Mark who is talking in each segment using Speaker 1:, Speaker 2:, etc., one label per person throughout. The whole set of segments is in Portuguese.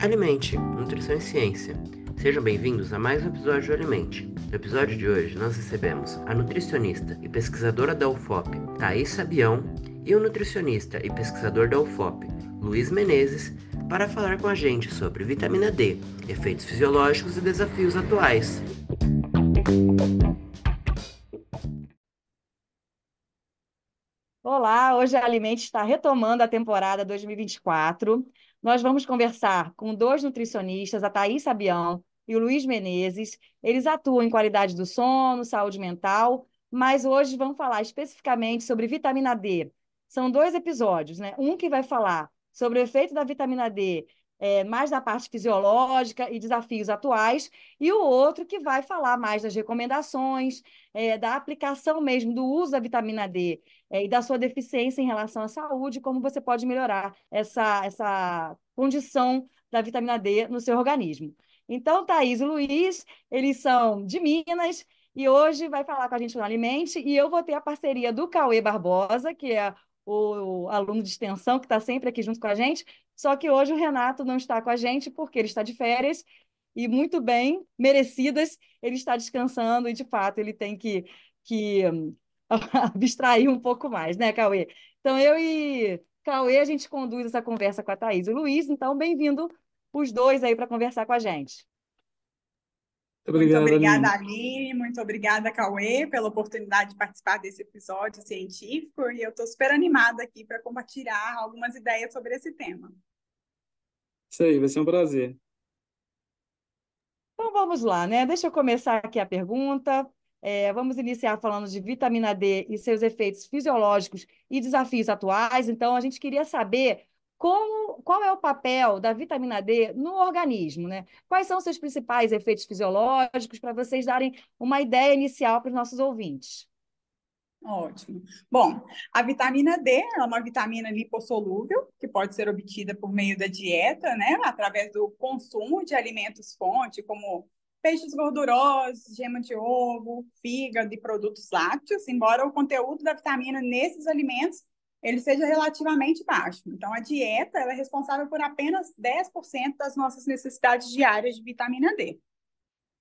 Speaker 1: Alimente, Nutrição e Ciência. Sejam bem-vindos a mais um episódio do Alimente. No episódio de hoje, nós recebemos a nutricionista e pesquisadora da UFOP, Thaís Sabião, e o nutricionista e pesquisador da UFOP, Luiz Menezes, para falar com a gente sobre vitamina D, efeitos fisiológicos e desafios atuais.
Speaker 2: Olá, hoje a Alimente está retomando a temporada 2024 nós vamos conversar com dois nutricionistas, a Thaís Sabião e o Luiz Menezes. Eles atuam em qualidade do sono, saúde mental, mas hoje vamos falar especificamente sobre vitamina D. São dois episódios, né? Um que vai falar sobre o efeito da vitamina D é, mais da parte fisiológica e desafios atuais, e o outro que vai falar mais das recomendações, é, da aplicação mesmo, do uso da vitamina D é, e da sua deficiência em relação à saúde, como você pode melhorar essa, essa condição da vitamina D no seu organismo. Então, Thaís e Luiz, eles são de Minas, e hoje vai falar com a gente no Alimente, e eu vou ter a parceria do Cauê Barbosa, que é o aluno de extensão que está sempre aqui junto com a gente, só que hoje o Renato não está com a gente porque ele está de férias e muito bem, merecidas, ele está descansando e, de fato, ele tem que, que abstrair um pouco mais, né, Cauê? Então, eu e Cauê, a gente conduz essa conversa com a Thaís e o Luiz, então, bem-vindo os dois aí para conversar com a gente.
Speaker 3: Muito obrigada, Aline. Muito obrigada, Cauê, pela oportunidade de participar desse episódio científico. E eu estou super animada aqui para compartilhar algumas ideias sobre esse tema.
Speaker 4: Isso aí, vai ser um prazer.
Speaker 2: Então vamos lá, né? Deixa eu começar aqui a pergunta. É, vamos iniciar falando de vitamina D e seus efeitos fisiológicos e desafios atuais. Então, a gente queria saber como, qual é o papel da vitamina D no organismo, né? Quais são seus principais efeitos fisiológicos para vocês darem uma ideia inicial para os nossos ouvintes?
Speaker 3: Ótimo. Bom, a vitamina D é uma vitamina lipossolúvel que pode ser obtida por meio da dieta, né, através do consumo de alimentos fonte, como peixes gordurosos, gema de ovo, fígado e produtos lácteos, embora o conteúdo da vitamina nesses alimentos ele seja relativamente baixo. Então, a dieta é responsável por apenas 10% das nossas necessidades diárias de vitamina D.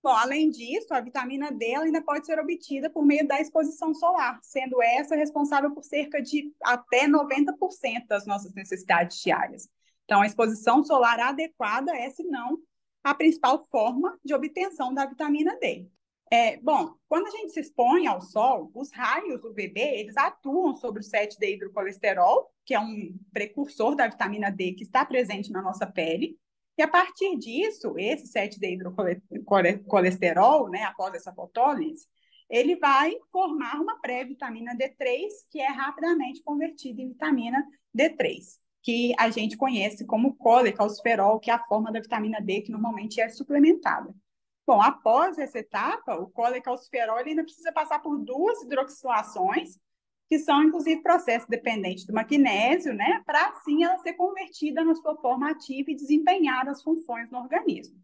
Speaker 3: Bom, além disso, a vitamina D ainda pode ser obtida por meio da exposição solar, sendo essa responsável por cerca de até 90% das nossas necessidades diárias. Então, a exposição solar adequada é, se não, a principal forma de obtenção da vitamina D. É, bom, quando a gente se expõe ao sol, os raios UVB, eles atuam sobre o 7-D-hidrocolesterol, que é um precursor da vitamina D que está presente na nossa pele, e a partir disso, esse 7-D-hidrocolesterol, né, após essa fotólise, ele vai formar uma pré-vitamina D3, que é rapidamente convertida em vitamina D3, que a gente conhece como colecalciferol, que é a forma da vitamina D que normalmente é suplementada. Bom, após essa etapa, o colecalciferol ainda precisa passar por duas hidroxilações, que são, inclusive, processos dependentes do magnésio, né, para assim ela ser convertida na sua forma ativa e desempenhar as funções no organismo.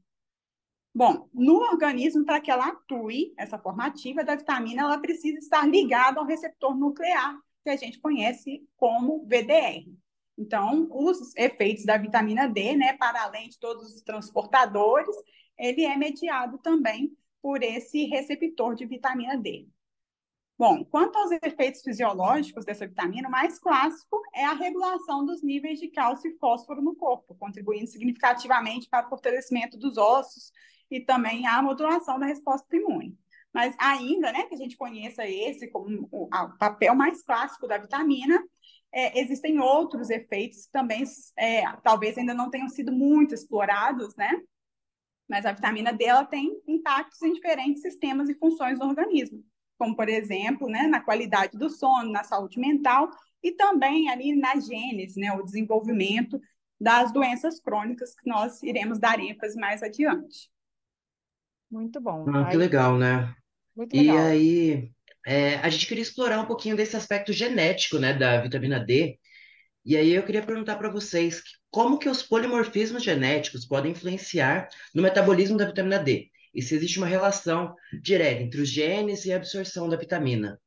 Speaker 3: Bom, no organismo, para que ela atue, essa forma ativa da vitamina, ela precisa estar ligada ao receptor nuclear, que a gente conhece como VDR. Então, os efeitos da vitamina D, né, para além de todos os transportadores, ele é mediado também por esse receptor de vitamina D. Bom, quanto aos efeitos fisiológicos dessa vitamina, o mais clássico é a regulação dos níveis de cálcio e fósforo no corpo, contribuindo significativamente para o fortalecimento dos ossos e também a modulação da resposta imune. Mas ainda, né, que a gente conheça esse como o, papel mais clássico da vitamina, é, existem outros efeitos que também é, talvez ainda não tenham sido muito explorados, né? Mas a vitamina D ela tem impactos em diferentes sistemas e funções do organismo como por exemplo, né, na qualidade do sono, na saúde mental e também ali na gênese, né, o desenvolvimento das doenças crônicas que nós iremos dar ênfase mais adiante.
Speaker 2: Muito bom.
Speaker 1: Ah, que legal, né? Muito legal. E aí, é, a gente queria explorar um pouquinho desse aspecto genético, né, da vitamina D. E aí eu queria perguntar para vocês como que os polimorfismos genéticos podem influenciar no metabolismo da vitamina D e se existe uma relação direta entre os genes e a absorção da vitamina.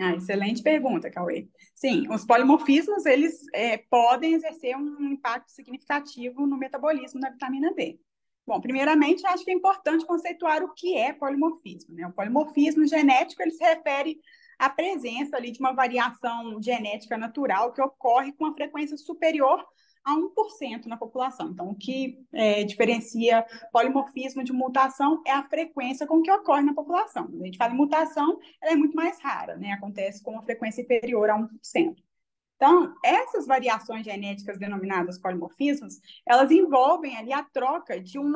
Speaker 3: Ah, excelente pergunta, Cauê. Sim, os polimorfismos, eles é, podem exercer um impacto significativo no metabolismo da vitamina D. Bom, primeiramente, acho que é importante conceituar o que é polimorfismo. Né? O polimorfismo genético, ele se refere à presença ali de uma variação genética natural que ocorre com uma frequência superior a 1% na população. Então, o que é, diferencia polimorfismo de mutação é a frequência com que ocorre na população. Quando a gente fala em mutação, ela é muito mais rara, né? Acontece com uma frequência inferior a 1%. Então, essas variações genéticas denominadas polimorfismos, elas envolvem ali a troca de um,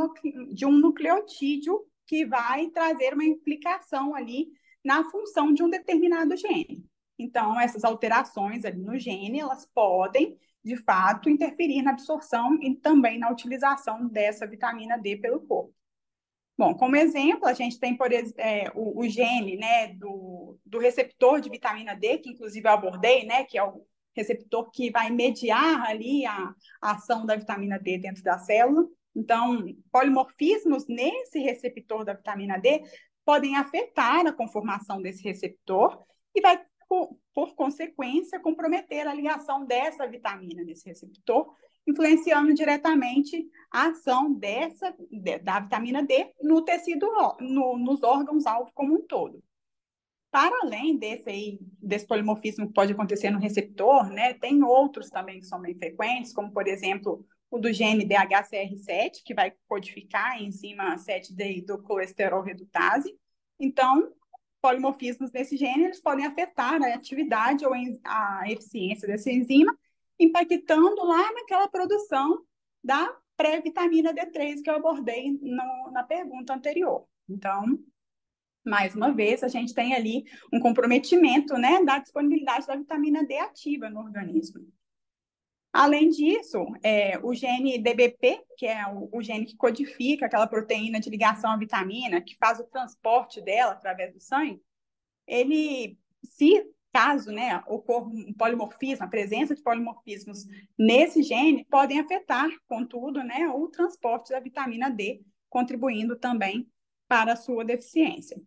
Speaker 3: de um nucleotídeo que vai trazer uma implicação ali na função de um determinado gene. Então, essas alterações ali no gene, elas podem de fato, interferir na absorção e também na utilização dessa vitamina D pelo corpo. Bom, como exemplo, a gente tem, por é, o, o, gene né, do, do receptor de vitamina D, que inclusive eu abordei, né, que é o receptor que vai mediar ali a, a ação da vitamina D dentro da célula. Então, polimorfismos nesse receptor da vitamina D podem afetar a conformação desse receptor e vai por, por consequência, comprometer a ligação dessa vitamina nesse receptor, influenciando diretamente a ação dessa, da vitamina D no tecido, no, nos órgãos-alvo como um todo. Para além desse, aí, desse polimorfismo que pode acontecer no receptor, né, tem outros também que são bem frequentes, como, por exemplo, o do gene DHCR7, que vai codificar a enzima 7D do colesterol redutase. Então, polimorfismos nesse gene, eles podem afetar a atividade ou a eficiência dessa enzima, impactando lá naquela produção da pré-vitamina D3 que eu abordei no, na pergunta anterior. Então, mais uma vez, a gente tem ali um comprometimento né, da disponibilidade da vitamina D ativa no organismo. Além disso, é, o gene DBP, que é o, o, gene que codifica aquela proteína de ligação à vitamina, que faz o transporte dela através do sangue, ele, se caso né, ocorra um polimorfismo, a presença de polimorfismos nesse gene, podem afetar, contudo, né, o transporte da vitamina D, contribuindo também para a sua deficiência.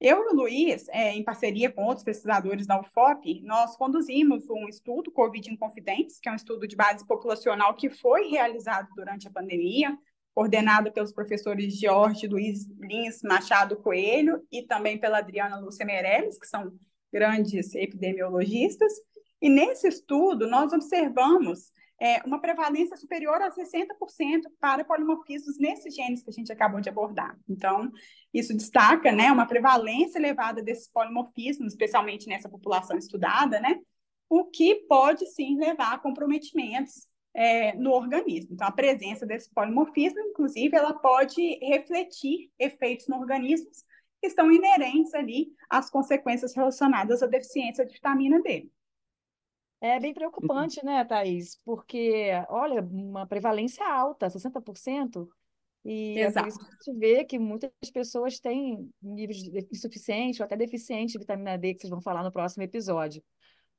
Speaker 3: Eu e o Luiz, é, em parceria com outros pesquisadores da UFOP, nós conduzimos um estudo Covid Inconfidentes, que é um estudo de base populacional que foi realizado durante a pandemia, coordenado pelos professores Jorge Luiz Lins Machado Coelho e também pela Adriana Lúcia Meirelles, que são grandes epidemiologistas. E nesse estudo, nós observamos é, uma prevalência superior a 60% para polimorfismos nesses genes que a gente acabou de abordar. Então, isso destaca né, uma prevalência elevada desses polimorfismos, especialmente nessa população estudada, né, o que pode sim levar a comprometimentos é, no organismo. Então, a presença desse polimorfismo, inclusive, ela pode refletir efeitos no organismo que estão inerentes ali às consequências relacionadas à deficiência de vitamina D.
Speaker 2: É bem preocupante, né, Thaís? Porque, olha, uma prevalência alta, 60%, e é por isso que a gente vê que muitas pessoas têm níveis de insuficiente ou até deficiente de vitamina D, que vocês vão falar no próximo episódio.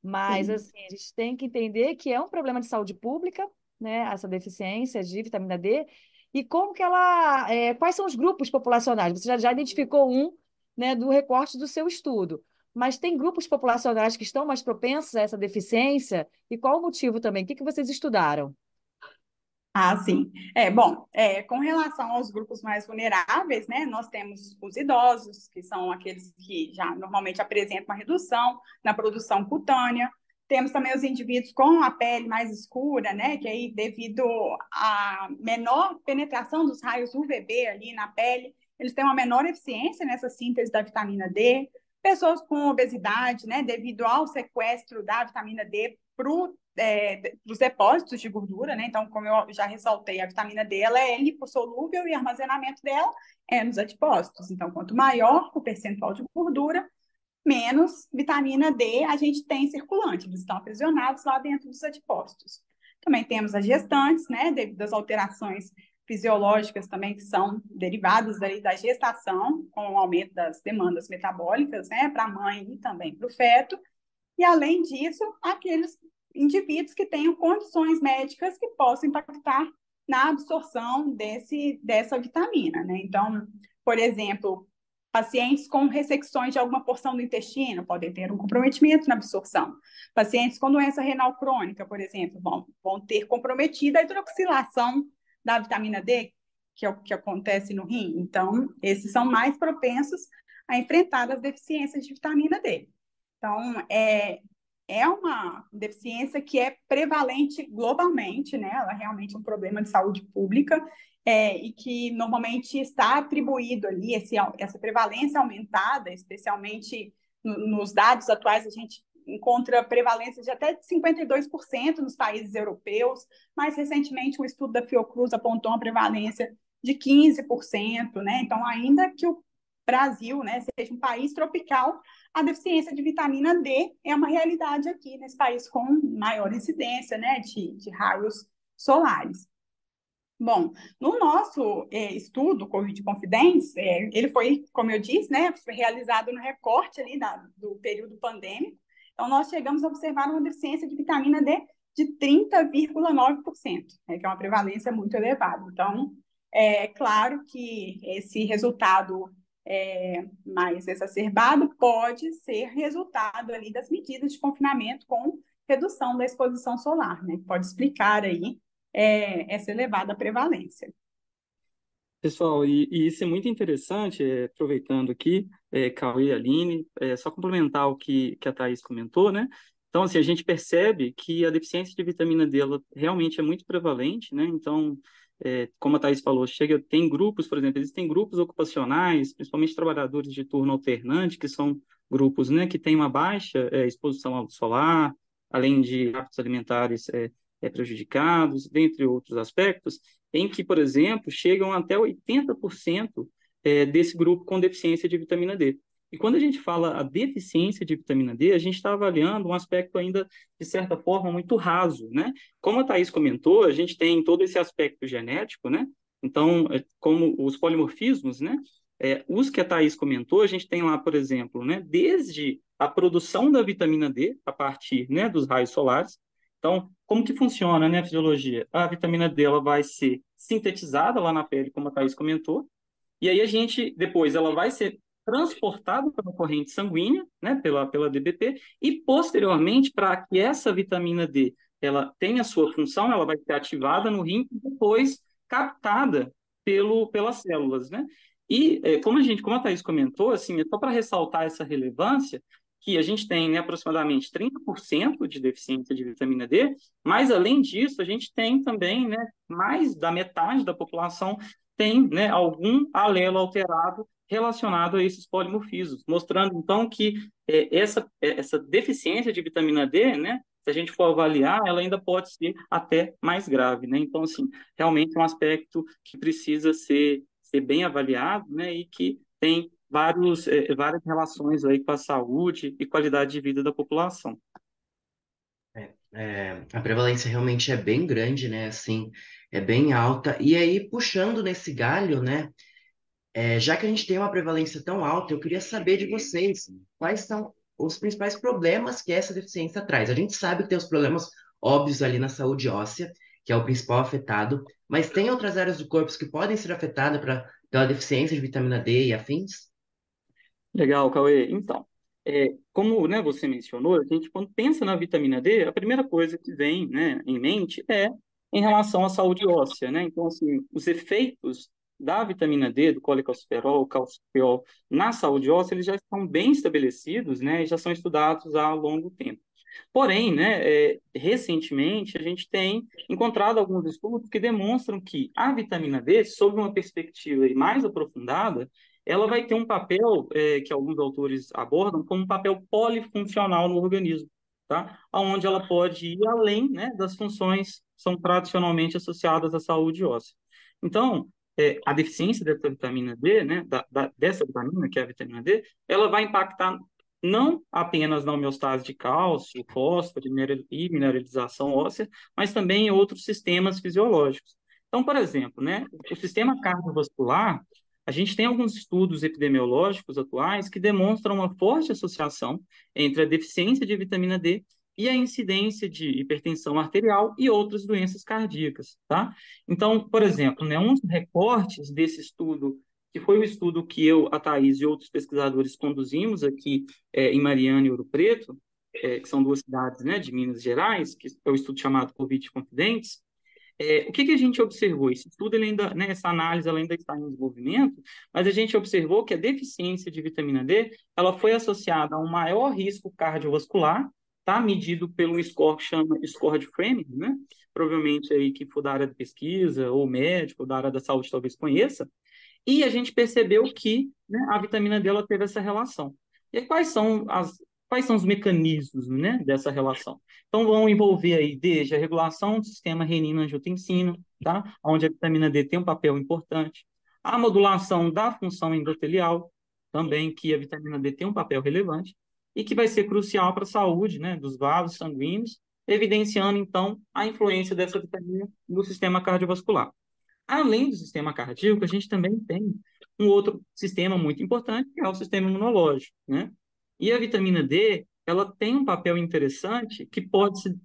Speaker 2: Mas, Sim. assim, a gente tem que entender que é um problema de saúde pública, né, essa deficiência de vitamina D, e como que ela, é, quais são os grupos populacionais? Você já, já identificou um, né, do recorte do seu estudo mas tem grupos populacionais que estão mais propensos a essa deficiência? E qual o motivo também? O que, que vocês estudaram?
Speaker 3: Ah, sim. É, bom, é, com relação aos grupos mais vulneráveis, né, nós temos os idosos, que são aqueles que já normalmente apresentam uma redução na produção cutânea. Temos também os indivíduos com a pele mais escura, né, que aí, devido à menor penetração dos raios UVB ali na pele, eles têm uma menor eficiência nessa síntese da vitamina D pessoas com obesidade, né, devido ao sequestro da vitamina D para é, os depósitos de gordura, né? Então, como eu já ressaltei, a vitamina D ela é lipossolúvel e o armazenamento dela é nos adipócitos. Então, quanto maior o percentual de gordura, menos vitamina D a gente tem circulante, eles estão aprisionados lá dentro dos adipócitos. Também temos as gestantes, né, devido às alterações fisiológicas também que são derivadas daí da gestação, com o aumento das demandas metabólicas, né, para a mãe e também para o feto. E, além disso, aqueles indivíduos que tenham condições médicas que possam impactar na absorção desse, dessa vitamina, né? Então, por exemplo, Pacientes com ressecções de alguma porção do intestino podem ter um comprometimento na absorção. Pacientes com doença renal crônica, por exemplo, vão, vão ter comprometida a hidroxilação da vitamina D, que é o que acontece no rim. Então, esses são mais propensos a enfrentar as deficiências de vitamina D. Então, é, é uma deficiência que é prevalente globalmente, né? Ela é realmente um problema de saúde pública é, e que normalmente está atribuído ali, esse, essa prevalência aumentada, especialmente no, nos dados atuais, a gente encontra prevalência de até 52% nos países europeus. Mais recentemente, um estudo da Fiocruz apontou uma prevalência de 15%, né? Então, ainda que o Brasil, né, seja um país tropical, a deficiência de vitamina D é uma realidade aqui nesse país com maior incidência, né, de, de raios solares. Bom, no nosso é, estudo Covid Confidence, é, ele foi, como eu disse, né, realizado no recorte ali da, do período pandêmico. Então, nós chegamos a observar uma deficiência de vitamina D de 30,9%, né, que é uma prevalência muito elevada. Então, é claro que esse resultado é, mais exacerbado pode ser resultado ali das medidas de confinamento com redução da exposição solar, né? Pode explicar aí é, essa elevada prevalência.
Speaker 4: Pessoal, e, e, isso é muito interessante, é, aproveitando aqui, é, Cauê e Aline, é, só complementar o que, que a Thais comentou, né? Então, assim, a gente percebe que a deficiência de vitamina D ela realmente é muito prevalente, né? Então, é, como a Thais falou, chega, tem grupos, por exemplo, existem grupos ocupacionais, principalmente trabalhadores de turno alternante, que são grupos né, que têm uma baixa é, exposição ao solar, além de hábitos alimentares é, é, prejudicados, dentre outros aspectos, em que, por exemplo, chegam até 80% é, desse grupo com deficiência de vitamina D. E quando a gente fala a deficiência de vitamina D, a gente está avaliando um aspecto ainda, de certa forma, muito raso, né? Como a Thais comentou, a gente tem todo esse aspecto genético, né? Então, é, como os polimorfismos, né? É, os que a Thais comentou, a gente tem lá, por exemplo, né? Desde a produção da vitamina D, a partir né, dos raios solares. Então, como que funciona né, a fisiologia? A vitamina D ela vai ser sintetizada lá na pele, como a Thais comentou, e aí a gente, depois, ela vai ser transportado pela corrente sanguínea, né, pela, pela DBP, e posteriormente, para que essa vitamina D ela tenha sua função, ela vai ser ativada no rim e depois captada pelo, pelas células, né? E é, como a gente, como a Thaís comentou, assim, é só para ressaltar essa relevância, que a gente tem né, aproximadamente 30% de deficiência de vitamina D, mas além disso, a gente tem também né, mais da metade da população tem né, algum alelo alterado relacionado a esses polimorfismos, mostrando então que é, essa, é, essa deficiência de vitamina D, né, se a gente for avaliar, ela ainda pode ser até mais grave, né? Então, assim, realmente é um aspecto que precisa ser, ser bem avaliado, né, e que tem vários, é, várias relações aí com a saúde e qualidade de vida da população.
Speaker 1: É, é, a prevalência realmente é bem grande, né? Assim, é bem alta. E aí, puxando nesse galho, né? É, já que a gente tem uma prevalência tão alta, eu queria saber de vocês quais são os principais problemas que essa deficiência traz. A gente sabe que tem os problemas óbvios ali na saúde óssea, que é o principal afetado, mas tem outras áreas do corpo que podem ser afetadas pra, pela deficiência de vitamina D e afins?
Speaker 4: Legal, Cauê. Então, é, como né, você mencionou, a gente quando pensa na vitamina D, a primeira coisa que vem né, em mente é em relação à saúde óssea, né? Então, assim, os efeitos da vitamina D, do colecalciferol, calciferol, na saúde óssea, eles já estão bem estabelecidos, né, e já são estudados há longo tempo. Porém, né, é, recentemente, a gente tem encontrado alguns estudos que demonstram que a vitamina D, sob uma perspectiva mais aprofundada, ela vai ter um papel é, que alguns autores abordam como um papel polifuncional no organismo, tá? Onde ela pode ir além né, das funções que são tradicionalmente associadas à saúde óssea. Então, é, a deficiência dessa vitamina D, né, da, da, dessa vitamina, que é a vitamina D, ela vai impactar não apenas na homeostase de cálcio, fósforo e mineralização óssea, mas também em outros sistemas fisiológicos. Então, por exemplo, né, o sistema cardiovascular, a gente tem alguns estudos epidemiológicos atuais que demonstram uma forte associação entre a deficiência de vitamina D e a incidência de hipertensão arterial e outras doenças cardíacas, tá? Então, por exemplo, né, um dos recortes desse estudo que foi o estudo que eu, a Thais e outros pesquisadores conduzimos aqui é, em Mariana e Ouro Preto, é, que são duas cidades né, de Minas Gerais, que é o estudo chamado Covid Confidentes, é, o que, que a gente observou? Esse estudo, ainda, né, essa análise ela ainda está em desenvolvimento, mas a gente observou que a deficiência de vitamina D ela foi associada a um maior risco cardiovascular, tá? medido pelo score que chama score de Framingham, né? provavelmente aí que for da área de pesquisa, ou médico, ou da área da saúde talvez conheça, e a gente percebeu que né, a vitamina D ela teve essa relação. E quais são as, quais são os mecanismos né, dessa relação? Então, vão envolver aí desde a regulação do sistema renina-angiotensina, tá? onde a vitamina D tem um papel importante, a modulação da função endotelial, também que a vitamina D tem um papel relevante, e que vai ser crucial para a saúde né, dos vasos sanguíneos, evidenciando, então, a influência dessa vitamina no sistema cardiovascular. Além do sistema cardíaco, a gente também tem um outro sistema muito importante, que é o sistema imunológico, né? E a vitamina D, ela tem um papel interessante que pode se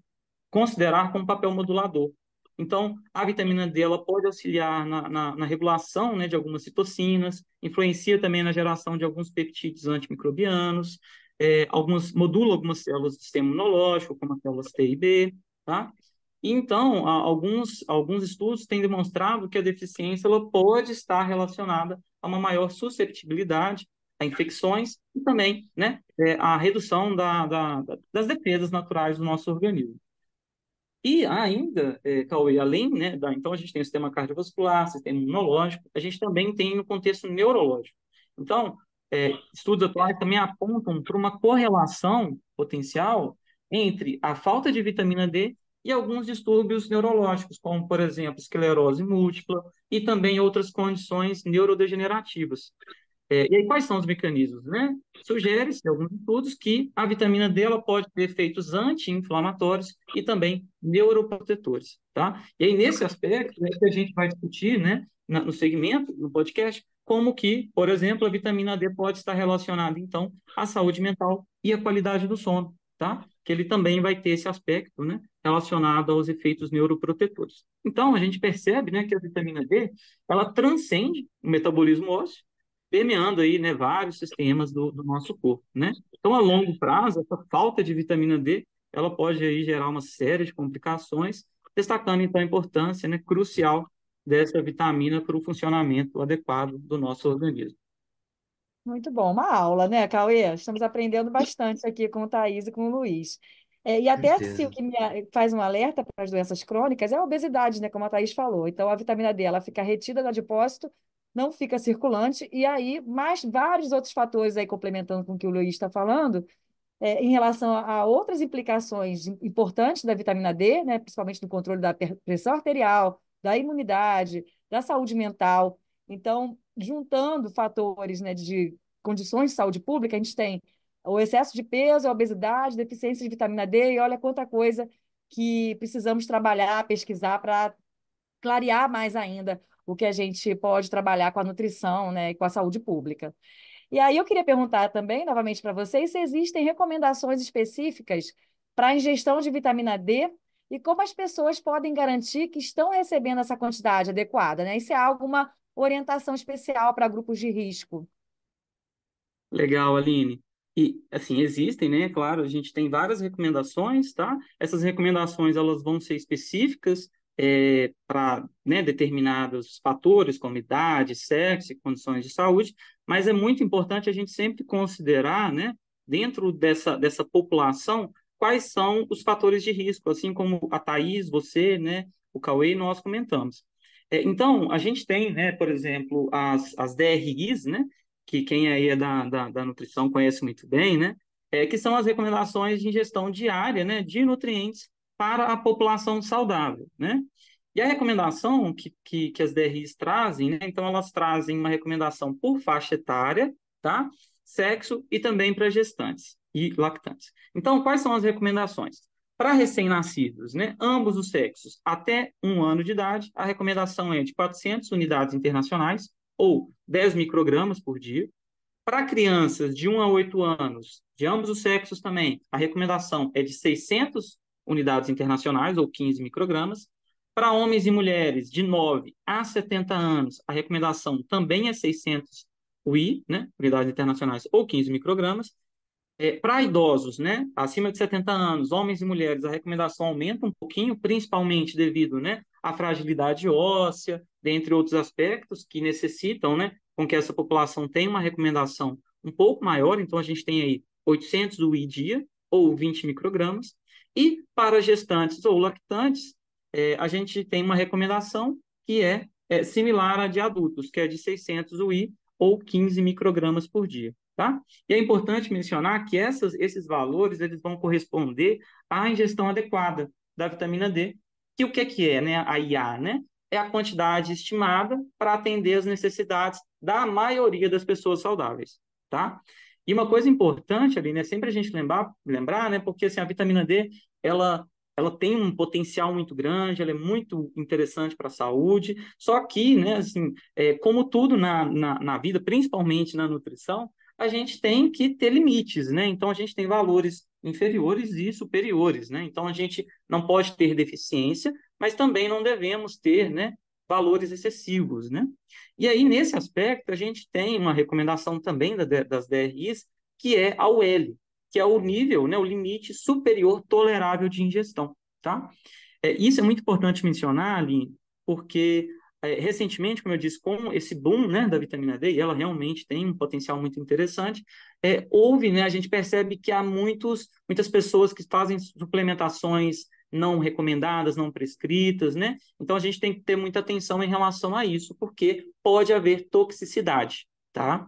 Speaker 4: considerar como papel modulador. Então, a vitamina D ela pode auxiliar na, na, na, regulação né, de algumas citocinas, influencia também na geração de alguns peptídeos antimicrobianos, é, algumas, modula algumas células do sistema imunológico, como as células T e B, tá? Então, alguns, alguns estudos têm demonstrado que a deficiência ela pode estar relacionada a uma maior susceptibilidade a infecções e também né, é, a redução da, da, das defesas naturais do nosso organismo. E ainda, é, Cauê, além, né, da, então a gente tem o sistema cardiovascular, sistema imunológico, a gente também tem no contexto neurológico. Então, é, estudos atuais também apontam para uma correlação potencial entre a falta de vitamina D e alguns distúrbios neurológicos, como, por exemplo, esclerose múltipla e também outras condições neurodegenerativas. É, e aí, quais são os mecanismos? Né? Sugere-se, alguns estudos, que a vitamina D ela pode ter efeitos anti-inflamatórios e também neuroprotetores. Tá? E aí, nesse aspecto, é que a gente vai discutir né, no segmento, no podcast, como que, por exemplo, a vitamina D pode estar relacionada, então, à saúde mental e à qualidade do sono, tá? Que ele também vai ter esse aspecto, né, relacionado aos efeitos neuroprotetores. Então, a gente percebe, né, que a vitamina D, ela transcende o metabolismo ósseo, permeando aí, né, vários sistemas do, do nosso corpo, né? Então, a longo prazo, essa falta de vitamina D, ela pode aí gerar uma série de complicações, destacando então a importância, né, crucial dessa vitamina para o funcionamento adequado do nosso organismo.
Speaker 2: Muito bom, uma aula, né, Cauê? Estamos aprendendo bastante aqui com o Thaís e com o Luiz. É, e até se o que me faz um alerta para as doenças crônicas é a obesidade, né, como a Thaís falou. Então, a vitamina D ela fica retida no adipócito não fica circulante, e aí mais vários outros fatores aí complementando com o que o Luiz está falando, é, em relação a, a, outras implicações importantes da vitamina D, né, principalmente no controle da pressão arterial, da imunidade, da saúde mental. Então, juntando fatores né, de condições de saúde pública, a gente tem o excesso de peso, a obesidade, deficiência de vitamina D, e olha quanta coisa que precisamos trabalhar, pesquisar para clarear mais ainda o que a gente pode trabalhar com a nutrição, né, e com a saúde pública. E aí eu queria perguntar também, novamente para vocês, se existem recomendações específicas para a ingestão de vitamina D e como as pessoas podem garantir que estão recebendo essa quantidade adequada, né? Isso é alguma orientação especial para grupos de risco?
Speaker 4: Legal, Aline. E, assim, existem, né? Claro, a gente tem várias recomendações, tá? Essas recomendações, elas vão ser específicas é, para né, determinados fatores, como idade, sexo e condições de saúde, mas é muito importante a gente sempre considerar, né, dentro dessa, dessa população, quais são os fatores de risco, assim como a Thaís, você, né, o Cauê e nós comentamos. É, então, a gente tem, né, por exemplo, as, as DRIs, né, que quem aí é da, da, da nutrição conhece muito bem, né, é, que são as recomendações de ingestão diária né, de nutrientes para a população saudável, né? E a recomendação que, que, que as DRIs trazem, né? Então, elas trazem uma recomendação por faixa etária, tá? Sexo e também para gestantes e lactantes. Então, quais são as recomendações? Para recém-nascidos, né, ambos os sexos, até um ano de idade, a recomendação é de 400 unidades internacionais, ou 10 microgramas por dia. Para crianças de 1 a 8 anos, de ambos os sexos também, a recomendação é de 600 unidades internacionais, ou 15 microgramas. Para homens e mulheres de 9 a 70 anos, a recomendação também é 600 UI, né, unidades internacionais, ou 15 microgramas. É, para idosos, né, acima de 70 anos, homens e mulheres, a recomendação aumenta um pouquinho, principalmente devido, né, à fragilidade óssea, dentre outros aspectos que necessitam, né, com que essa população tenha uma recomendação um pouco maior. Então, a gente tem aí 800 UI dia, ou 20 microgramas. E para gestantes ou lactantes, é, a gente tem uma recomendação que é, é, similar à de adultos, que é de 600 UI ou 15 microgramas por dia. Tá? E é importante mencionar que essas, esses valores eles vão corresponder à ingestão adequada da vitamina D, que o que é, que é né? a IA? Né? É a quantidade estimada para atender as necessidades da maioria das pessoas saudáveis. Tá? E uma coisa importante ali, né, sempre a gente lembrar, lembrar, né, porque assim, a vitamina D, ela ela tem um potencial muito grande, ela é muito interessante para a saúde, só que, né, assim, é, como tudo na, na, na, vida, principalmente na nutrição, a gente tem que ter limites, né? Então, a gente tem valores inferiores e superiores, né? Então, a gente não pode ter deficiência, mas também não devemos ter, né, valores excessivos, né? E aí, nesse aspecto, a gente tem uma recomendação também das DRIs, que é a UL, que é o nível, né, o limite superior tolerável de ingestão, tá? É, isso é muito importante mencionar, Aline, porque é, recentemente, como eu disse, com esse boom né, da vitamina D, e ela realmente tem um potencial muito interessante, é, houve, né, a gente percebe que há muitos, muitas pessoas que fazem suplementações não recomendadas, não prescritas, né? Então a gente tem que ter muita atenção em relação a isso, porque pode haver toxicidade, tá?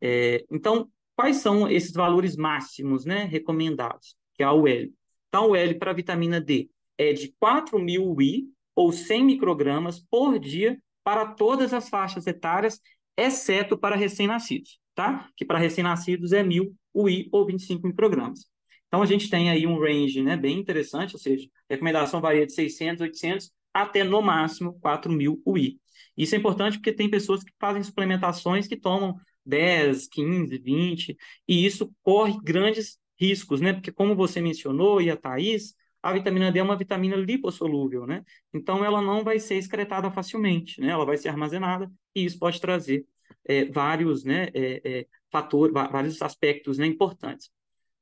Speaker 4: É, então, Quais são esses valores máximos né, recomendados? Que é a UL. Então, a UL para vitamina D é de 4.000 UI, ou 100 microgramas por dia, para todas as faixas etárias, exceto para recém-nascidos, tá? Que para recém-nascidos é 1.000 UI ou 25 microgramas. Então, a gente tem aí um range né, bem interessante, ou seja, a recomendação varia de 600, 800 até, no máximo, 4.000 UI. Isso é importante porque tem pessoas que fazem suplementações que tomam 10, 15, 20, e isso corre grandes riscos, né? Porque como você mencionou e a Thaís, a vitamina D é uma vitamina lipossolúvel, né? Então ela não vai ser excretada facilmente, né? Ela vai ser armazenada e isso pode trazer é, vários, né, é, é, fatores, vários aspectos né, importantes.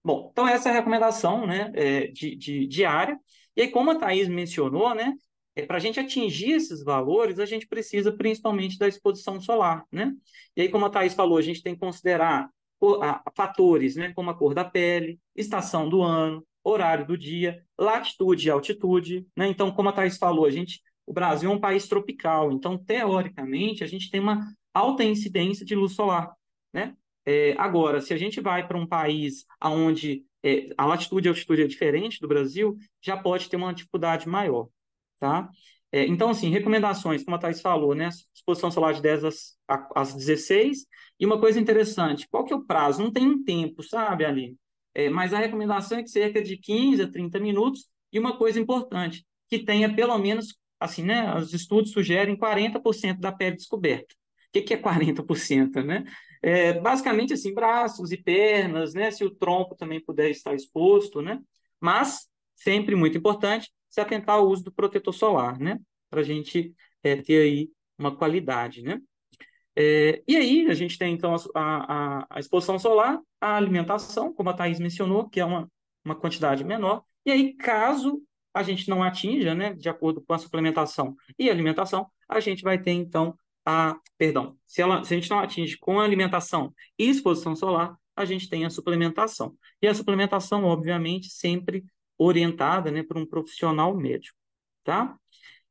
Speaker 4: Bom, então essa é a recomendação, né, é, de, de diária. E aí, como a Thaís mencionou, né, é, para a gente atingir esses valores, a gente precisa principalmente da exposição solar, né? E aí, como a Thais falou, a gente tem que considerar fatores, né, como a cor da pele, estação do ano, horário do dia, latitude e altitude, né? Então, como a Thais falou, a gente, o Brasil é um país tropical, então, teoricamente, a gente tem uma alta incidência de luz solar, né? É, agora, se a gente vai para um país onde é, a latitude e a altitude é diferente do Brasil, já pode ter uma dificuldade maior tá? É, então, assim, recomendações, como a Thais falou, né? Exposição solar de 10 às, às 16. E uma coisa interessante, qual que é o prazo? Não tem um tempo, sabe, ali? É, mas a recomendação é que cerca de 15 a 30 minutos. E uma coisa importante, que tenha pelo menos, assim, né? Os estudos sugerem 40% da pele descoberta. Que, que é 40%, né? É, basicamente, assim, braços e pernas, né? Se o tronco também puder estar exposto, né? Mas, sempre muito importante, se atentar ao uso do protetor solar, né? Para a gente é, ter aí uma qualidade, né? É, e aí a gente tem, então, a, a, a, exposição solar, a alimentação, como a Thais mencionou, que é uma, uma quantidade menor. E aí, caso a gente não atinja, né, de acordo com a suplementação e alimentação, a gente vai ter, então, a... Perdão, se, ela, se a gente não atinge com a alimentação e exposição solar, a gente tem a suplementação. E a suplementação, obviamente, sempre orientada né, por um profissional médico, tá?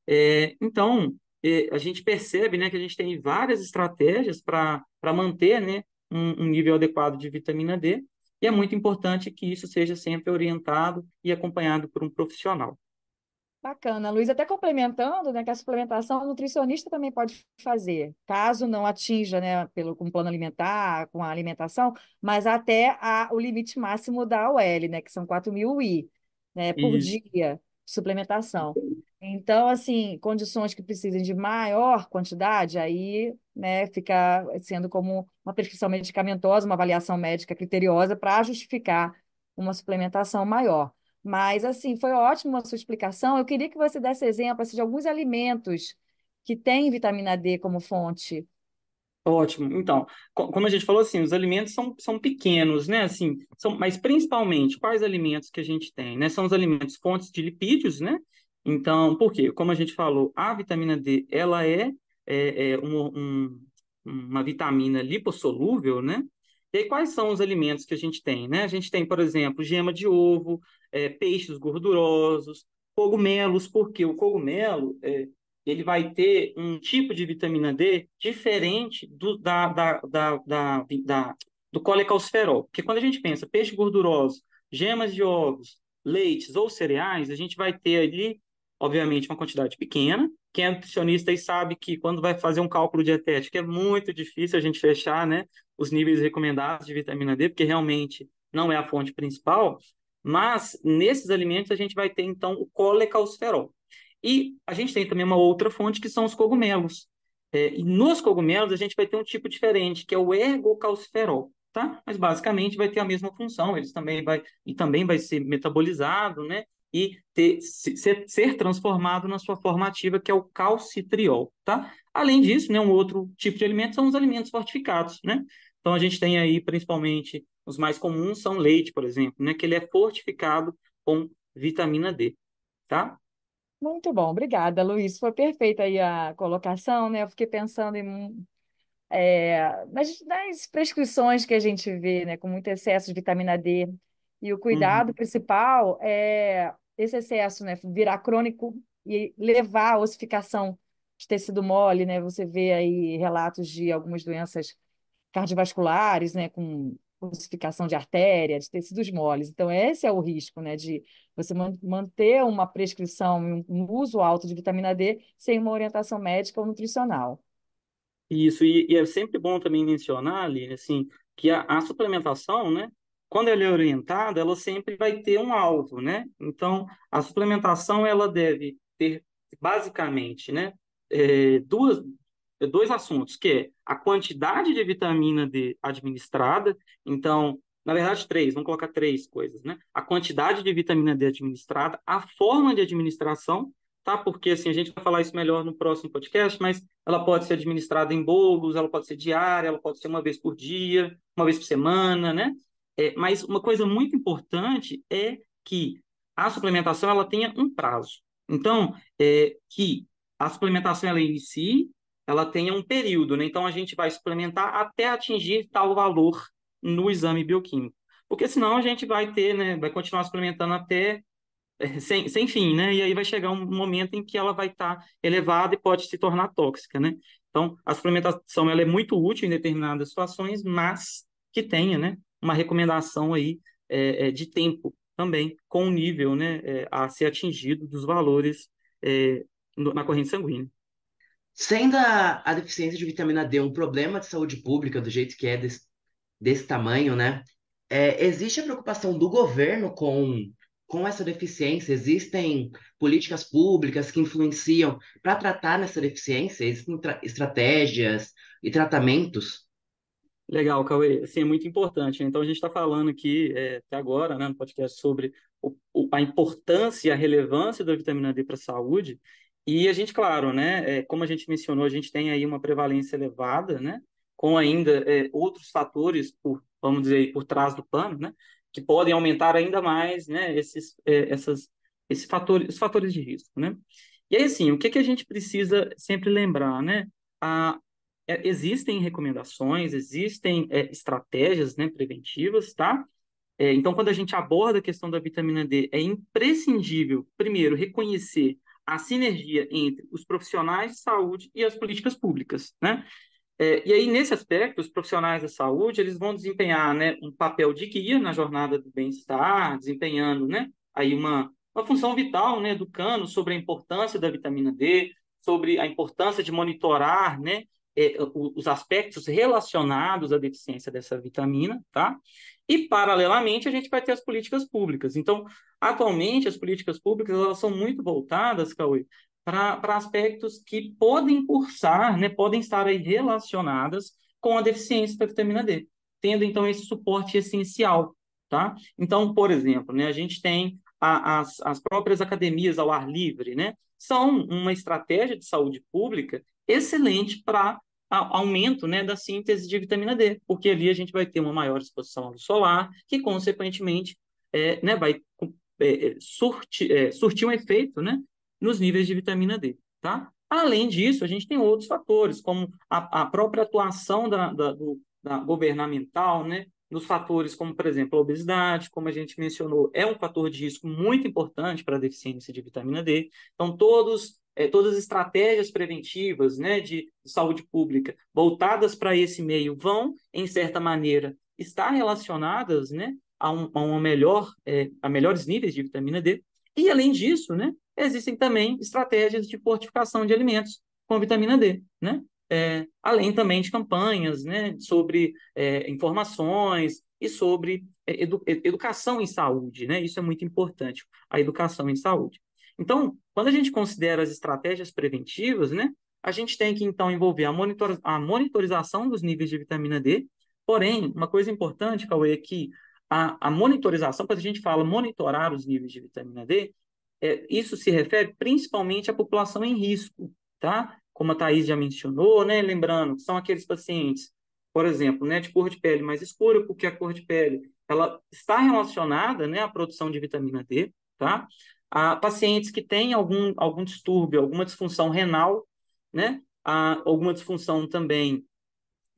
Speaker 4: É, então, é, a gente percebe né, que a gente tem várias estratégias para manter né, um, um nível adequado de vitamina D, e é muito importante que isso seja sempre orientado e acompanhado por um profissional.
Speaker 2: Bacana, Luiz. Até complementando, né, que a suplementação o nutricionista também pode fazer, caso não atinja, né, pelo com plano alimentar, com a alimentação, mas até a, o limite máximo da OL, né, que são 4 mil UI né, por Isso. dia de suplementação. Então, assim, condições que precisem de maior quantidade, aí né, fica sendo como uma prescrição medicamentosa, uma avaliação médica criteriosa para justificar uma suplementação maior. Mas, assim, foi ótima a sua explicação. Eu queria que você desse exemplo assim, de alguns alimentos que têm vitamina D como fonte.
Speaker 4: Ótimo. Então, como a gente falou assim, os alimentos são, são pequenos, né? Assim, são, mas principalmente, quais alimentos que a gente tem, né? São os alimentos fontes de lipídios, né? Então, por quê? Como a gente falou, a vitamina D, ela é, é, é um, um, uma vitamina lipossolúvel, né? E aí, quais são os alimentos que a gente tem, né? A gente tem, por exemplo, gema de ovo, é, peixes gordurosos, cogumelos, porque o cogumelo, é, ele vai ter um tipo de vitamina D diferente do, da, da, da, da, da do colecalciferol. Porque quando a gente pensa peixe gorduroso, gemas de ovos, leites ou cereais, a gente vai ter ali, obviamente, uma quantidade pequena. Quem é nutricionista aí sabe que quando vai fazer um cálculo dietético é muito difícil a gente fechar né, os níveis recomendados de vitamina D, porque realmente não é a fonte principal. Mas nesses alimentos a gente vai ter então o colecalciferol. E a gente tem também uma outra fonte que são os cogumelos. É, e nos cogumelos a gente vai ter um tipo diferente, que é o ergocalciferol, tá? Mas basicamente vai ter a mesma função, eles também vai e também vai ser metabolizado, né? E ter, ser, ser transformado na sua forma ativa, que é o calcitriol, tá? Além disso, né, um outro tipo de alimento são os alimentos fortificados, né? Então a gente tem aí principalmente os mais comuns são leite, por exemplo, né, que ele é fortificado com vitamina D, tá?
Speaker 2: Muito bom, obrigada, Luiz. Foi perfeita aí a colocação, né? Eu fiquei pensando em é, nas, nas prescrições que a gente vê, né, com muito excesso de vitamina D. E o cuidado
Speaker 4: Uhum.
Speaker 2: principal é esse excesso, né, virar crônico e levar à ossificação de tecido mole, né? Você vê aí relatos de algumas doenças cardiovasculares, né, com ossificação de artéria, de tecidos moles. Então, esse é o risco, né, de você manter uma prescrição e um uso alto de vitamina D sem uma orientação médica ou nutricional.
Speaker 4: Isso, e, e é sempre bom também mencionar, ali, assim, que a, a suplementação, né, quando ela é orientada, ela sempre vai ter um alvo, né? Então, a suplementação, ela deve ter, basicamente, né, é, duas, dois assuntos, que é a quantidade de vitamina D administrada, então, na verdade, três, vamos colocar três coisas, né? A quantidade de vitamina D administrada, a forma de administração, tá? Porque, assim, a gente vai falar isso melhor no próximo podcast, mas ela pode ser administrada em bolos, ela pode ser diária, ela pode ser uma vez por dia, uma vez por semana, né? É, mas uma coisa muito importante é que a suplementação, ela tenha um prazo. Então, é, que a suplementação, ela inicie ela tenha um período, né? Então a gente vai suplementar até atingir tal valor no exame bioquímico. Porque senão a gente vai ter, né, vai continuar suplementando até é, sem, sem fim, né? E aí vai chegar um momento em que ela vai estar tá elevada e pode se tornar tóxica, né? Então, a suplementação ela é muito útil em determinadas situações, mas que tenha, né, uma recomendação aí é, é, de tempo também, com o nível, né, é, a ser atingido dos valores é, na corrente sanguínea.
Speaker 1: Sendo a, a deficiência de vitamina D um problema de saúde pública do jeito que é desse, desse tamanho, né? É, existe a preocupação do governo com, com essa deficiência? Existem políticas públicas que influenciam para tratar nessa deficiência? Existem estratégias e tratamentos?
Speaker 4: Legal, Cauê. Sim, é muito importante. Então, a gente está falando aqui é, até agora, né, no podcast, sobre o, o, a importância e a relevância da vitamina D para a saúde. E a gente, claro, né, é, como a gente mencionou, a gente tem aí uma prevalência elevada, né, com ainda é, outros fatores, por, vamos dizer, por trás do pano, né, que podem aumentar ainda mais, né, esses, é, essas, esses fatores, os fatores de risco, né. E aí, assim, o que, que a gente precisa sempre lembrar, né, a, é, existem recomendações, existem é, estratégias, né, preventivas, tá? É, então, quando a gente aborda a questão da vitamina D, é imprescindível, primeiro, reconhecer a sinergia entre os profissionais de saúde e as políticas públicas, né? É, e aí, nesse aspecto, os profissionais da saúde, eles vão desempenhar né, um papel de guia na jornada do bem-estar, desempenhando né, aí uma, uma função vital, né, educando sobre a importância da vitamina D, sobre a importância de monitorar né, é, os aspectos relacionados à deficiência dessa vitamina, tá? E, paralelamente, a gente vai ter as políticas públicas. Então, atualmente, as políticas públicas elas são muito voltadas, Cauê, para aspectos que podem cursar, né, podem estar aí relacionadas com a deficiência da vitamina D, tendo, então, esse suporte essencial, tá? Então, por exemplo, né, a gente tem a, as, as próprias academias ao ar livre, né? São uma estratégia de saúde pública excelente para aumento né, da síntese de vitamina D, porque ali a gente vai ter uma maior exposição luz solar, que, consequentemente, é, né, vai é, é surtir, é, surtir um efeito né, nos níveis de vitamina D. Tá? Além disso, a gente tem outros fatores, como a, a própria atuação da, da, do, da governamental, né, nos fatores como, por exemplo, a obesidade, como a gente mencionou, é um fator de risco muito importante para a deficiência de vitamina D. Então, todos, é, todas as estratégias preventivas né, de saúde pública voltadas para esse meio vão, em certa maneira, estar relacionadas né, a, um, a, uma melhor, é, a melhores níveis de vitamina D. E, além disso, né, existem também estratégias de fortificação de alimentos com vitamina D, né? É, além também de campanhas né, sobre é, informações e sobre é, edu educação em saúde. Né? Isso é muito importante, a educação em saúde. Então, quando a gente considera as estratégias preventivas, né, a gente tem que, então, envolver a, monitor a monitorização dos níveis de vitamina D. Porém, uma coisa importante, Cauê, é que a, a monitorização, quando a gente fala monitorar os níveis de vitamina D, é, isso se refere principalmente à população em risco, tá? Como a Thais já mencionou, né? Lembrando são aqueles pacientes, por exemplo, né, de cor de pele mais escura, porque a cor de pele ela está relacionada, né, à produção de vitamina D, tá? Pacientes que têm algum, algum distúrbio, alguma disfunção renal, né? A, alguma disfunção também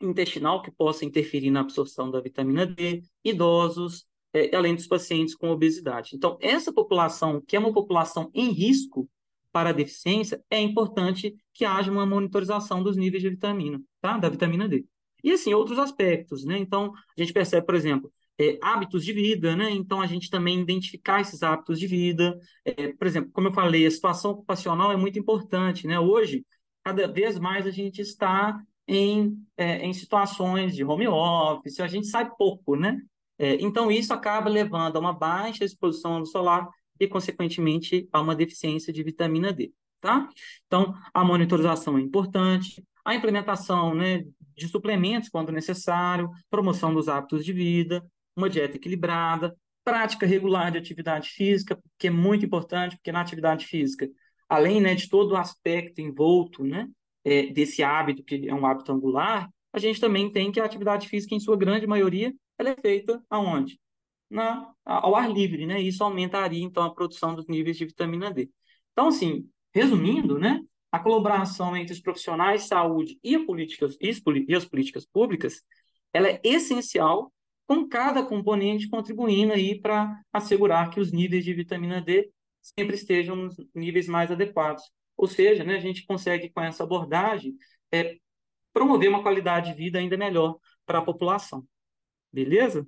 Speaker 4: intestinal que possa interferir na absorção da vitamina D, idosos, é, além dos pacientes com obesidade. Então, essa população, que é uma população em risco para a deficiência, é importante que haja uma monitorização dos níveis de vitamina, tá? Da vitamina D. E, assim, outros aspectos, né? Então, a gente percebe, por exemplo, é, hábitos de vida, né? Então, a gente também identificar esses hábitos de vida. É, por exemplo, como eu falei, a situação ocupacional é muito importante, né? Hoje, cada vez mais a gente está em, é, em situações de home office, a gente sai pouco, né? É, então, isso acaba levando a uma baixa exposição luz solar e, consequentemente, a uma deficiência de vitamina D, tá? Então, a monitorização é importante, a implementação né, de suplementos quando necessário, promoção dos hábitos de vida, uma dieta equilibrada, prática regular de atividade física, que é muito importante, porque na atividade física, além né, de todo o aspecto envolto né, é, desse hábito, que é um hábito angular, a gente também tem que a atividade física, em sua grande maioria, ela é feita aonde? Na, ao ar livre, né? Isso aumentaria, então, a produção dos níveis de vitamina D. Então, assim, resumindo, né? A colaboração entre os profissionais de saúde e, políticas, e as políticas públicas, ela é essencial, com cada componente contribuindo aí para assegurar que os níveis de vitamina D sempre estejam nos níveis mais adequados. Ou seja, né, a gente consegue, com essa abordagem, é, promover uma qualidade de vida ainda melhor para a população. Beleza?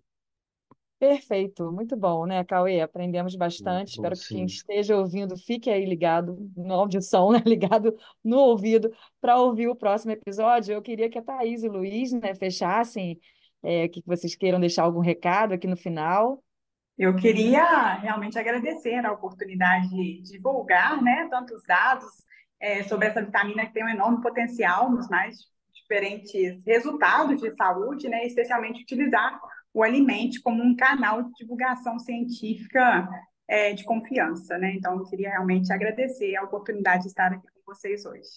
Speaker 2: Perfeito, muito bom, né, Cauê? Aprendemos bastante. Espero que quem esteja ouvindo fique aí ligado na audição, né? Ligado no ouvido para ouvir o próximo episódio. Eu queria que a Thaís e o Luiz, né, fechassem, é, que vocês queiram deixar algum recado aqui no final.
Speaker 3: Eu queria realmente agradecer a oportunidade de divulgar, né, tantos dados é, sobre essa vitamina que tem um enorme potencial nos mais diferentes resultados de saúde, né, especialmente utilizar o alimento como um canal de divulgação científica é, de confiança, né? Então, eu queria realmente agradecer a oportunidade de estar aqui com vocês hoje.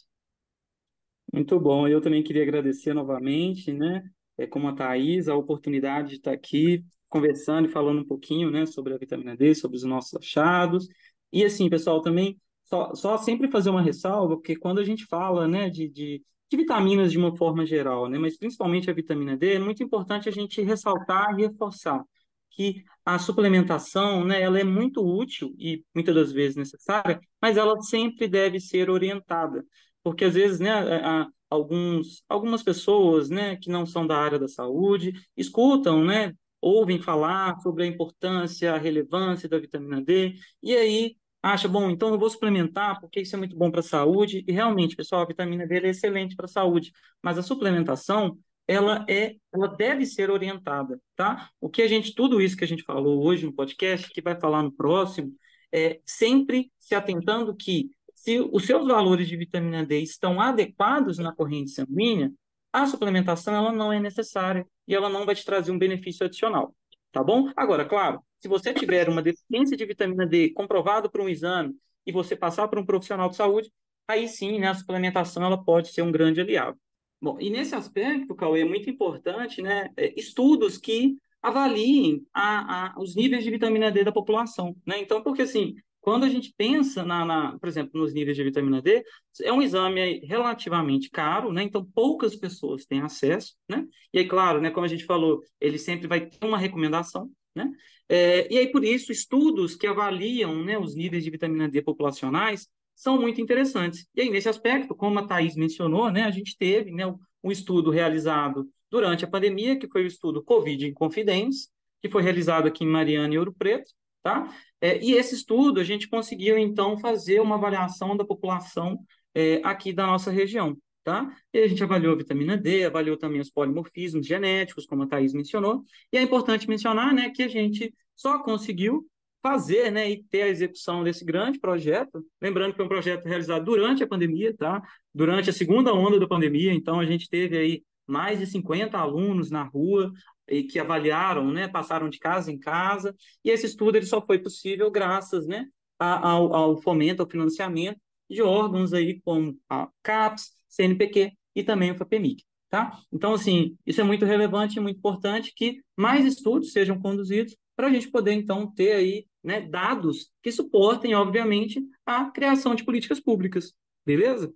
Speaker 4: Muito bom. Eu também queria agradecer novamente, né? É, como a Thais, a oportunidade de estar aqui conversando e falando um pouquinho, né, sobre a vitamina D, sobre os nossos achados. E assim, pessoal, também só, só sempre fazer uma ressalva, porque quando a gente fala, né, de, de de vitaminas de uma forma geral, né? mas principalmente a vitamina D, é muito importante a gente ressaltar e reforçar que a suplementação, né, ela é muito útil e muitas das vezes necessária, mas ela sempre deve ser orientada, porque às vezes, né, a, alguns, algumas pessoas, né, que não são da área da saúde, escutam, né, ouvem falar sobre a importância, a relevância da vitamina D, e aí acha, bom, então eu vou suplementar porque isso é muito bom para a saúde. E realmente, pessoal, a vitamina D é excelente para a saúde, mas a suplementação ela é, ela deve ser orientada, tá? O que a gente, tudo isso que a gente falou hoje no podcast, que vai falar no próximo, é sempre se atentando que se os seus valores de vitamina D estão adequados na corrente sanguínea, a suplementação ela não é necessária e ela não vai te trazer um benefício adicional tá bom? Agora, claro, se você tiver uma deficiência de vitamina D comprovado por um exame e você passar por um profissional de saúde, aí sim, né, a suplementação ela pode ser um grande aliado. Bom, e nesse aspecto, Cauê, é muito importante, né, é, estudos que avaliem a, a, os níveis de vitamina D da população, né? Então, porque assim, quando a gente pensa, na, na, por exemplo, nos níveis de vitamina D, é um exame relativamente caro, né? Então, poucas pessoas têm acesso, né? E aí, claro, né, como a gente falou, ele sempre vai ter uma recomendação, né? É, e aí, por isso, estudos que avaliam né, os níveis de vitamina D populacionais são muito interessantes. E aí, nesse aspecto, como a Thais mencionou, né, a gente teve né, um estudo realizado durante a pandemia, que foi o estudo Covid em Confidência, que foi realizado aqui em Mariana e Ouro Preto, tá? É, e esse estudo, a gente conseguiu, então, fazer uma avaliação da população é, aqui da nossa região, tá? E a gente avaliou a vitamina D, avaliou também os polimorfismos genéticos, como a Thais mencionou, e é importante mencionar, né, que a gente só conseguiu fazer, né, e ter a execução desse grande projeto, lembrando que foi um projeto realizado durante a pandemia, tá? Durante a segunda onda da pandemia, então a gente teve aí mais de 50 alunos na rua e que avaliaram, né, passaram de casa em casa, e esse estudo ele só foi possível graças, né, ao, ao fomento, ao financiamento de órgãos aí como a CAPES, CNPq e também o FAPEMIC, tá? Então, assim, isso é muito relevante e muito importante que mais estudos sejam conduzidos para a gente poder, então, ter aí né, dados que suportem, obviamente, a criação de políticas públicas, beleza?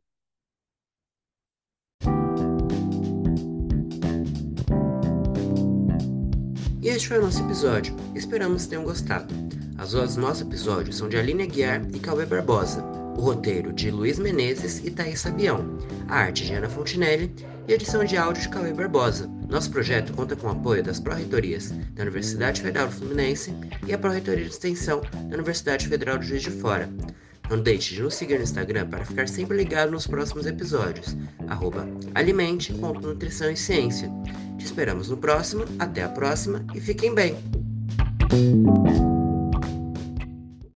Speaker 1: E este foi o nosso episódio. Esperamos que tenham gostado. As vozes do nosso episódio são de Aline Aguiar e Cauê Barbosa. O roteiro de Luiz Menezes e Thaís Sabião. A arte de Ana Fontinelli e edição de áudio de Cauê Barbosa. Nosso projeto conta com o apoio das Pró-Reitorias da Universidade Federal Fluminense e a Pró-Reitoria de Extensão da Universidade Federal de Juiz de Fora. Não deixe de nos seguir no Instagram para ficar sempre ligado nos próximos episódios. Arroba alimente.nutrição e ciência. Te esperamos no próximo, até a próxima e fiquem bem!